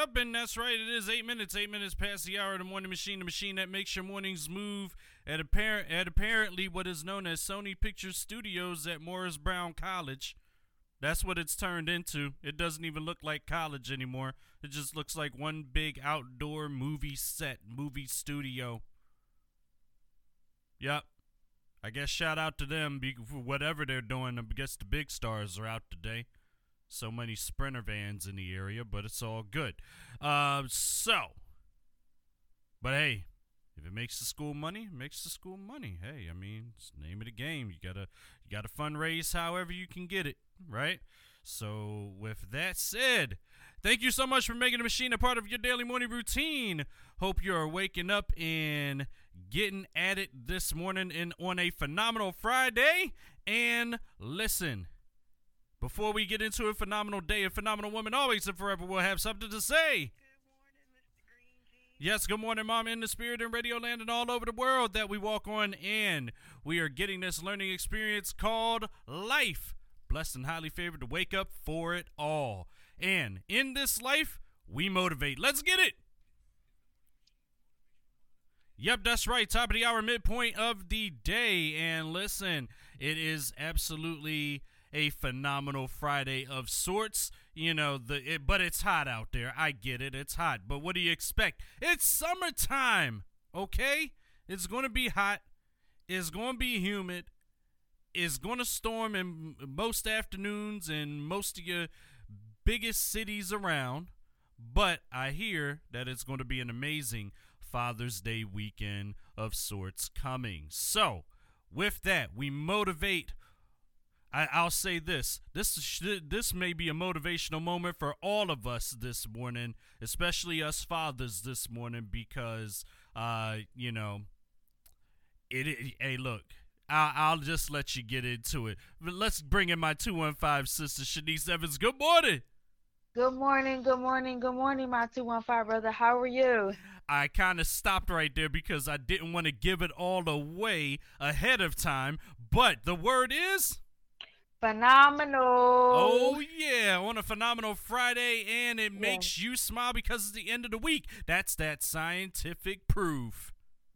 Yep, and that's right. It is eight minutes, eight minutes past the hour the morning machine, the machine that makes your mornings move at apparent at apparently what is known as Sony Pictures Studios at Morris Brown College. That's what it's turned into. It doesn't even look like college anymore. It just looks like one big outdoor movie set, movie studio. Yep. I guess shout out to them for whatever they're doing. I guess the big stars are out today so many sprinter vans in the area, but it's all good. Uh, so, but hey, if it makes the school money, it makes the school money. Hey, I mean, it's the name of the game. You gotta you gotta fundraise however you can get it, right? So, with that said, thank you so much for making the machine a part of your daily morning routine. Hope you're waking up and getting at it this morning and on a phenomenal Friday. And listen, before we get into a phenomenal day, a phenomenal woman always and forever will have something to say. Yes, good morning, Mom, in the spirit and radio land and all over the world that we walk on in. We are getting this learning experience called life. Blessed and highly favored to wake up for it all. And in this life, we motivate. Let's get it. Yep, that's right. Top of the hour, midpoint of the day. And listen, it is absolutely a phenomenal Friday of sorts. You know, the it, but it's hot out there. I get it. It's hot. But what do you expect? It's summertime. Okay? It's going to be hot. It's going to be humid. It's going to storm in most afternoons in most of your biggest cities around. But I hear that it's going to be an amazing Father's Day weekend of sorts coming. So, with that, we motivate I, will say this: this this may be a motivational moment for all of us this morning, especially us fathers this morning, because uh, you know, it. it hey, look, I'll, I'll just let you get into it. But let's bring in my two one five sister Shenice Evans. Good morning. Good morning, good morning, good morning, my 215 brother. How are you? I kind of stopped right there because I didn't want to give it all away ahead of time. But the word is Phenomenal. Oh, yeah. On a phenomenal Friday, and it yeah. makes you smile because it's the end of the week. That's that scientific proof.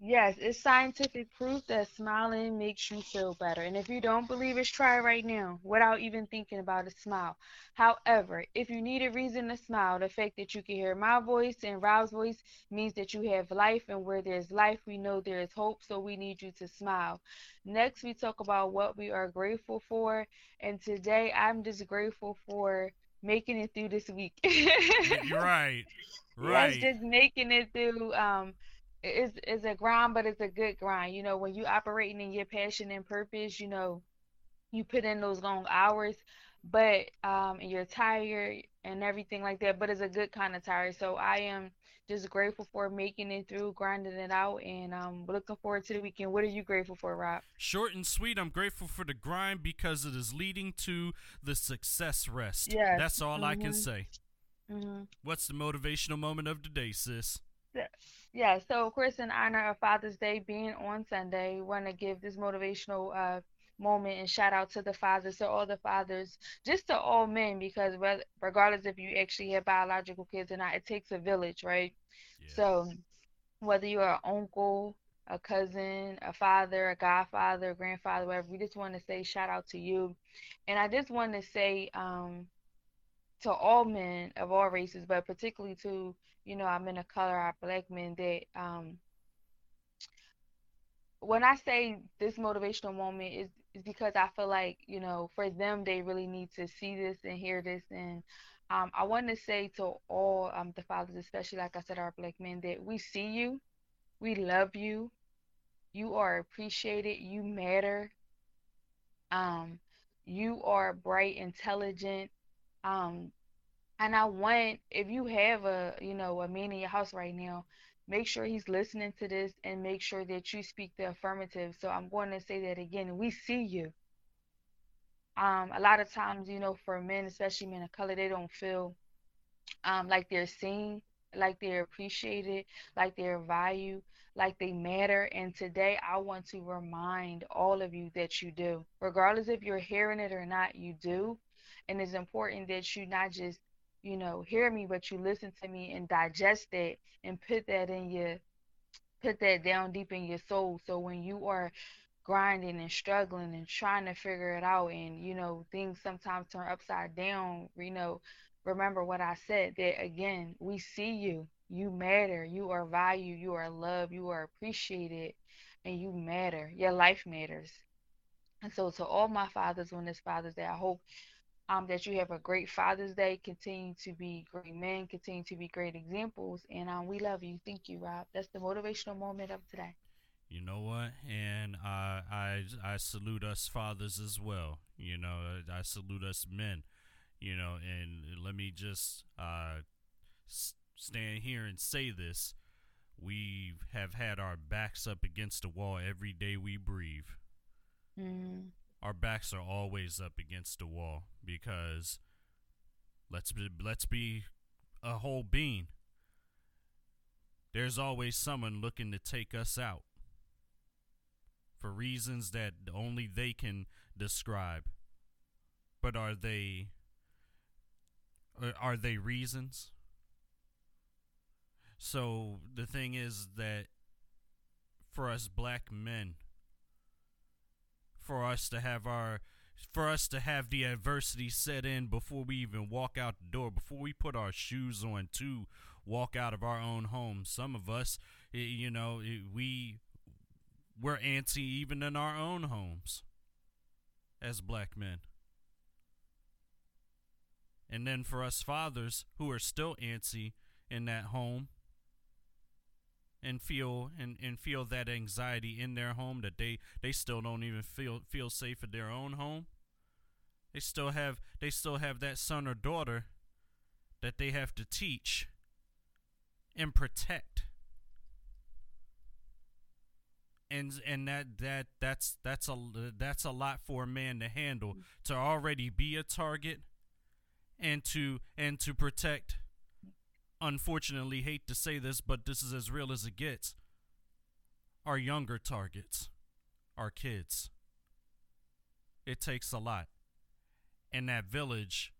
Yes, it's scientific proof that smiling makes you feel better. And if you don't believe it, try right now without even thinking about a smile. However, if you need a reason to smile, the fact that you can hear my voice and Rob's voice means that you have life. And where there's life, we know there is hope. So we need you to smile. Next, we talk about what we are grateful for. And today, I'm just grateful for making it through this week. right. Right. Yes, just making it through. Um, it's it's a grind, but it's a good grind. You know, when you operating in your passion and purpose, you know, you put in those long hours, but um, and you're tired and everything like that. But it's a good kind of tired. So I am just grateful for making it through, grinding it out, and um, looking forward to the weekend. What are you grateful for, Rob? Short and sweet. I'm grateful for the grind because it is leading to the success rest. Yeah, that's all mm-hmm. I can mm-hmm. say. Mm-hmm. What's the motivational moment of the day, sis? Yeah, so of course, in honor of Father's Day being on Sunday, we want to give this motivational uh, moment and shout out to the fathers, to all the fathers, just to all men, because regardless if you actually have biological kids or not, it takes a village, right? Yes. So whether you're an uncle, a cousin, a father, a godfather, a grandfather, whatever, we just want to say shout out to you. And I just want to say um, to all men of all races, but particularly to, you know, our men of color, our black men, that um, when I say this motivational moment is is because I feel like you know for them they really need to see this and hear this. And um, I want to say to all um, the fathers, especially like I said, our black men, that we see you, we love you, you are appreciated, you matter, um, you are bright, intelligent, um, and I want if you have a you know a man in your house right now, make sure he's listening to this and make sure that you speak the affirmative. So I'm going to say that again. We see you. Um, a lot of times, you know, for men, especially men of color, they don't feel um, like they're seen, like they're appreciated, like they're valued, like they matter. And today, I want to remind all of you that you do, regardless if you're hearing it or not. You do, and it's important that you not just you know, hear me, but you listen to me and digest it and put that in your put that down deep in your soul. So when you are grinding and struggling and trying to figure it out and you know things sometimes turn upside down you know remember what i said that again we see you. You matter. You are valued. You are loved. You are appreciated. And you matter. Your life matters. And so to all my fathers on this father's day i hope um, that you have a great Father's Day. Continue to be great men. Continue to be great examples. And um, we love you. Thank you, Rob. That's the motivational moment of today. You know what? And uh, I I salute us fathers as well. You know, I salute us men. You know, and let me just uh, stand here and say this: we have had our backs up against the wall every day we breathe. Mm our backs are always up against the wall because let's be, let's be a whole being. There's always someone looking to take us out for reasons that only they can describe. But are they uh, are they reasons? So the thing is that for us black men for us to have our for us to have the adversity set in before we even walk out the door, before we put our shoes on to walk out of our own home. Some of us, you know, we we're antsy even in our own homes as black men. And then for us fathers who are still antsy in that home, and feel and, and feel that anxiety in their home that they, they still don't even feel feel safe at their own home. They still have they still have that son or daughter that they have to teach and protect. And and that that that's that's a that's a lot for a man to handle to already be a target and to and to protect unfortunately hate to say this, but this is as real as it gets. Our younger targets, our kids. It takes a lot. And that village,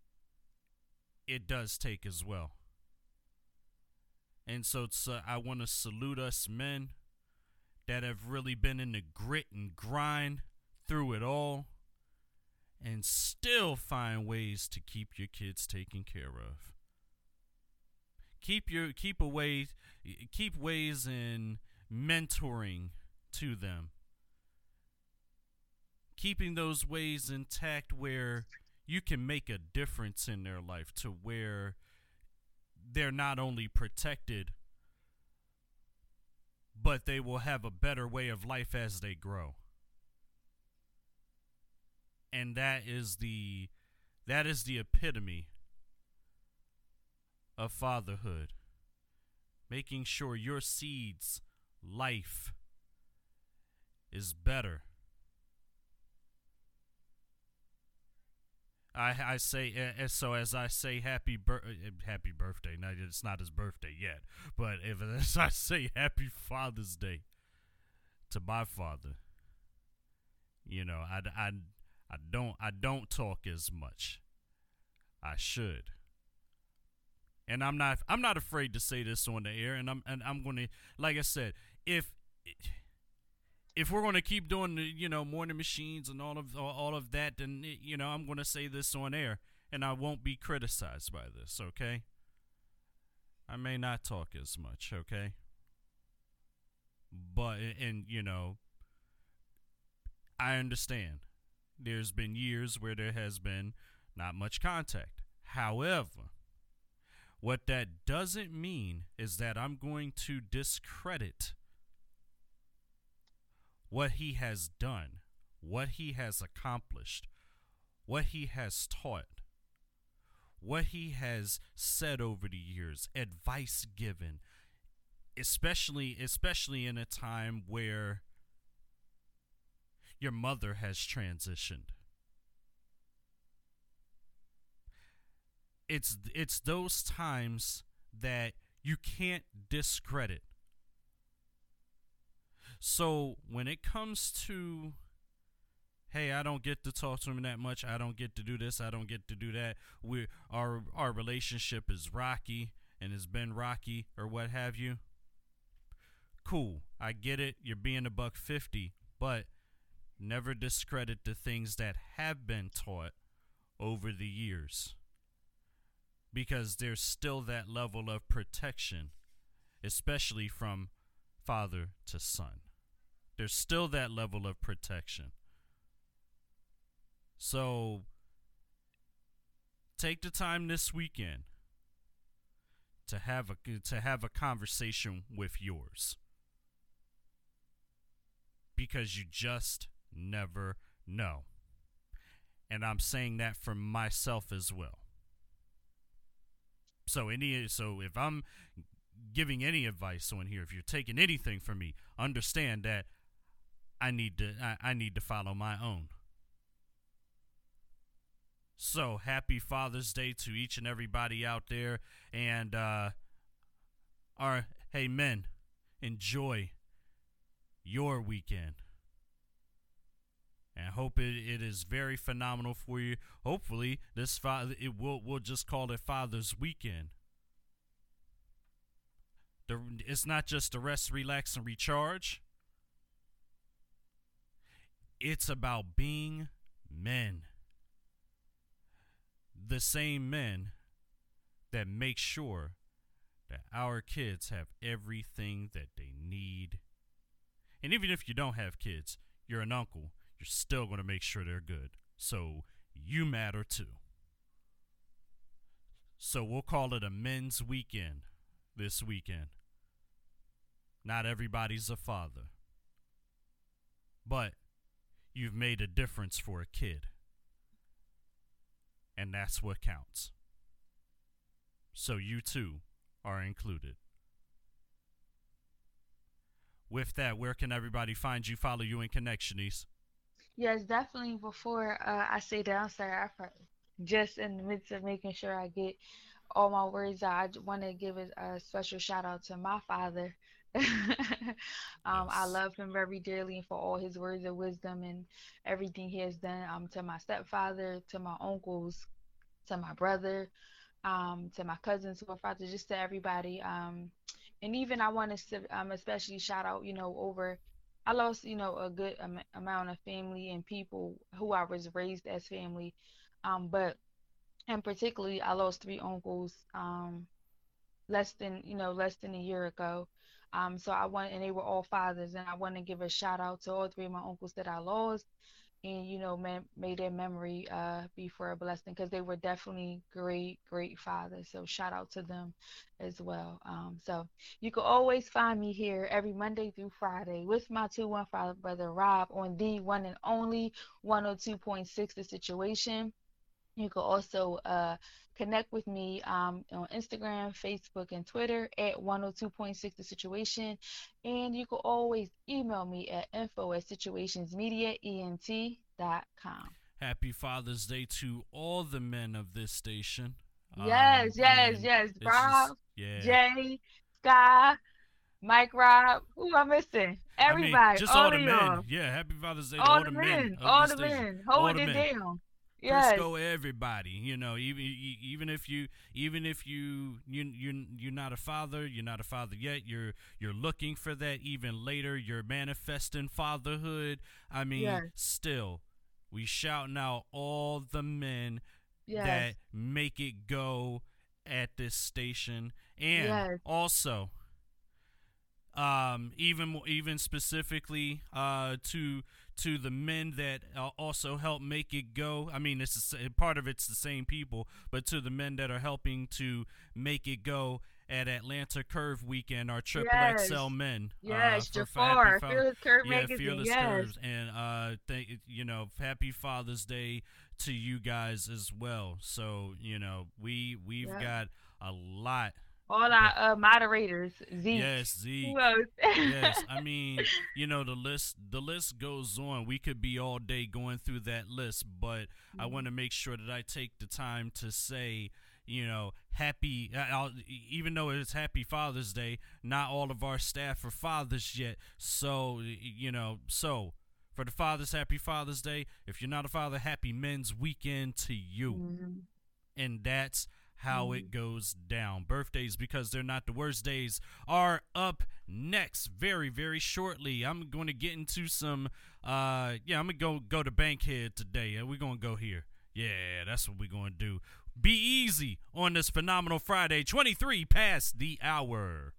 it does take as well. And so uh, I want to salute us men that have really been in the grit and grind through it all and still find ways to keep your kids taken care of keep your keep away keep ways in mentoring to them. Keeping those ways intact where you can make a difference in their life to where they're not only protected but they will have a better way of life as they grow. And that is the that is the epitome of fatherhood, making sure your seed's life is better. I I say uh, so as I say happy bir- eh, happy birthday. Now it's not his birthday yet, but if as I say happy Father's Day to my father, you know I, I, I don't I don't talk as much. I should and I'm not I'm not afraid to say this on the air and I'm and I'm going to like I said if if we're going to keep doing the, you know morning machines and all of all of that then you know I'm going to say this on air and I won't be criticized by this okay? I may not talk as much okay? But and you know I understand. There's been years where there has been not much contact. However what that doesn't mean is that I'm going to discredit what he has done, what he has accomplished, what he has taught, what he has said over the years, advice given, especially especially in a time where your mother has transitioned. It's it's those times that you can't discredit. So when it comes to hey, I don't get to talk to him that much. I don't get to do this. I don't get to do that. We our our relationship is rocky and has been rocky or what have you. Cool. I get it. You're being a buck 50, but never discredit the things that have been taught over the years. Because there's still that level of protection, especially from father to son. There's still that level of protection. So take the time this weekend to have a to have a conversation with yours. Because you just never know. And I'm saying that for myself as well. So any so if I'm giving any advice on here, if you're taking anything from me, understand that I need to I, I need to follow my own. So happy Father's Day to each and everybody out there. And uh our hey men, enjoy your weekend. And hope it, it is very phenomenal for you. Hopefully this father it will we'll just call it Father's Weekend. The, it's not just to rest, relax, and recharge. It's about being men the same men that make sure that our kids have everything that they need. And even if you don't have kids, you're an uncle, you're still going to make sure they're good. So you matter too. So we'll call it a men's weekend this weekend. Not everybody's a father, but you've made a difference for a kid and that's what counts. So you too are included. With that, where can everybody find you, follow you, and Connectionies? Yes, definitely. Before uh, I say that, I'm sorry, I just in the midst of making sure I get all my words out, I want to give a, special shout out to my father. um. I love him very dearly for all his words of wisdom and everything he has done. Um, to my stepfather, to my uncles, to my brother, um, to my cousins who are fathers, just to everybody. Um, and even I want to um, especially shout out, you know, over. I lost, you know, a good am- amount of family and people who I was raised as family, um, but and particularly I lost three uncles um, less than you know less than a year ago. Um, so I want, and they were all fathers, and I want to give a shout out to all three of my uncles that I lost, and you know, made may their memory uh, be for a blessing because they were definitely great, great fathers. So shout out to them as well. Um, so you can always find me here every Monday through Friday with my two one father brother Rob on the one and only 102.6 The Situation. You can also uh, connect with me um, on Instagram, Facebook, and Twitter at 102.6 The Situation. And you can always email me at info at situationsmediaent.com. Happy Father's Day to all the men of this station. Yes, um, yes, yes. Rob, yeah. Jay, Sky, Mike Rob. Who am I missing? Everybody. I mean, just all, all the men. Yeah, happy Father's Day to all, all the men. men all the men. Hold it down yes. Crisco, everybody. You know, even even if you even if you you you you're not a father, you're not a father yet. You're you're looking for that. Even later, you're manifesting fatherhood. I mean, yes. still, we shouting out all the men yes. that make it go at this station, and also um, even even specifically uh, to to the men that uh, also help make it go. I mean, it's part of it's the same people, but to the men that are helping to make it go at Atlanta Curve Weekend, our Triple yes. XL men. Uh, yes, uh, Jafar, Fearless Curve yeah, Magazine. Fearless yes. Curves, and uh, th- you know, Happy Father's Day to you guys as well. So you know, we we've got a lot all our uh, moderators, Zeke. Yes, Zeke. yes, I mean, you know, the list the list goes on. We could be all day going through that list, but mm-hmm. I want to make sure that I take the time to say, you know, happy. Uh, I'll, even though it's Happy Father's Day, not all of our staff are fathers yet. So, you know, so For the fathers, happy Father's Day. If you're not a father, happy Men's Weekend to you. Mm-hmm. And that's how it goes down. Birthdays, because they're not the worst days, are up next very, very shortly. I'm going to get into some. Uh, yeah, I'm gonna go go to Bankhead today. We're gonna go here. Yeah, that's what we're gonna do. Be easy on this phenomenal Friday, 23 past the hour.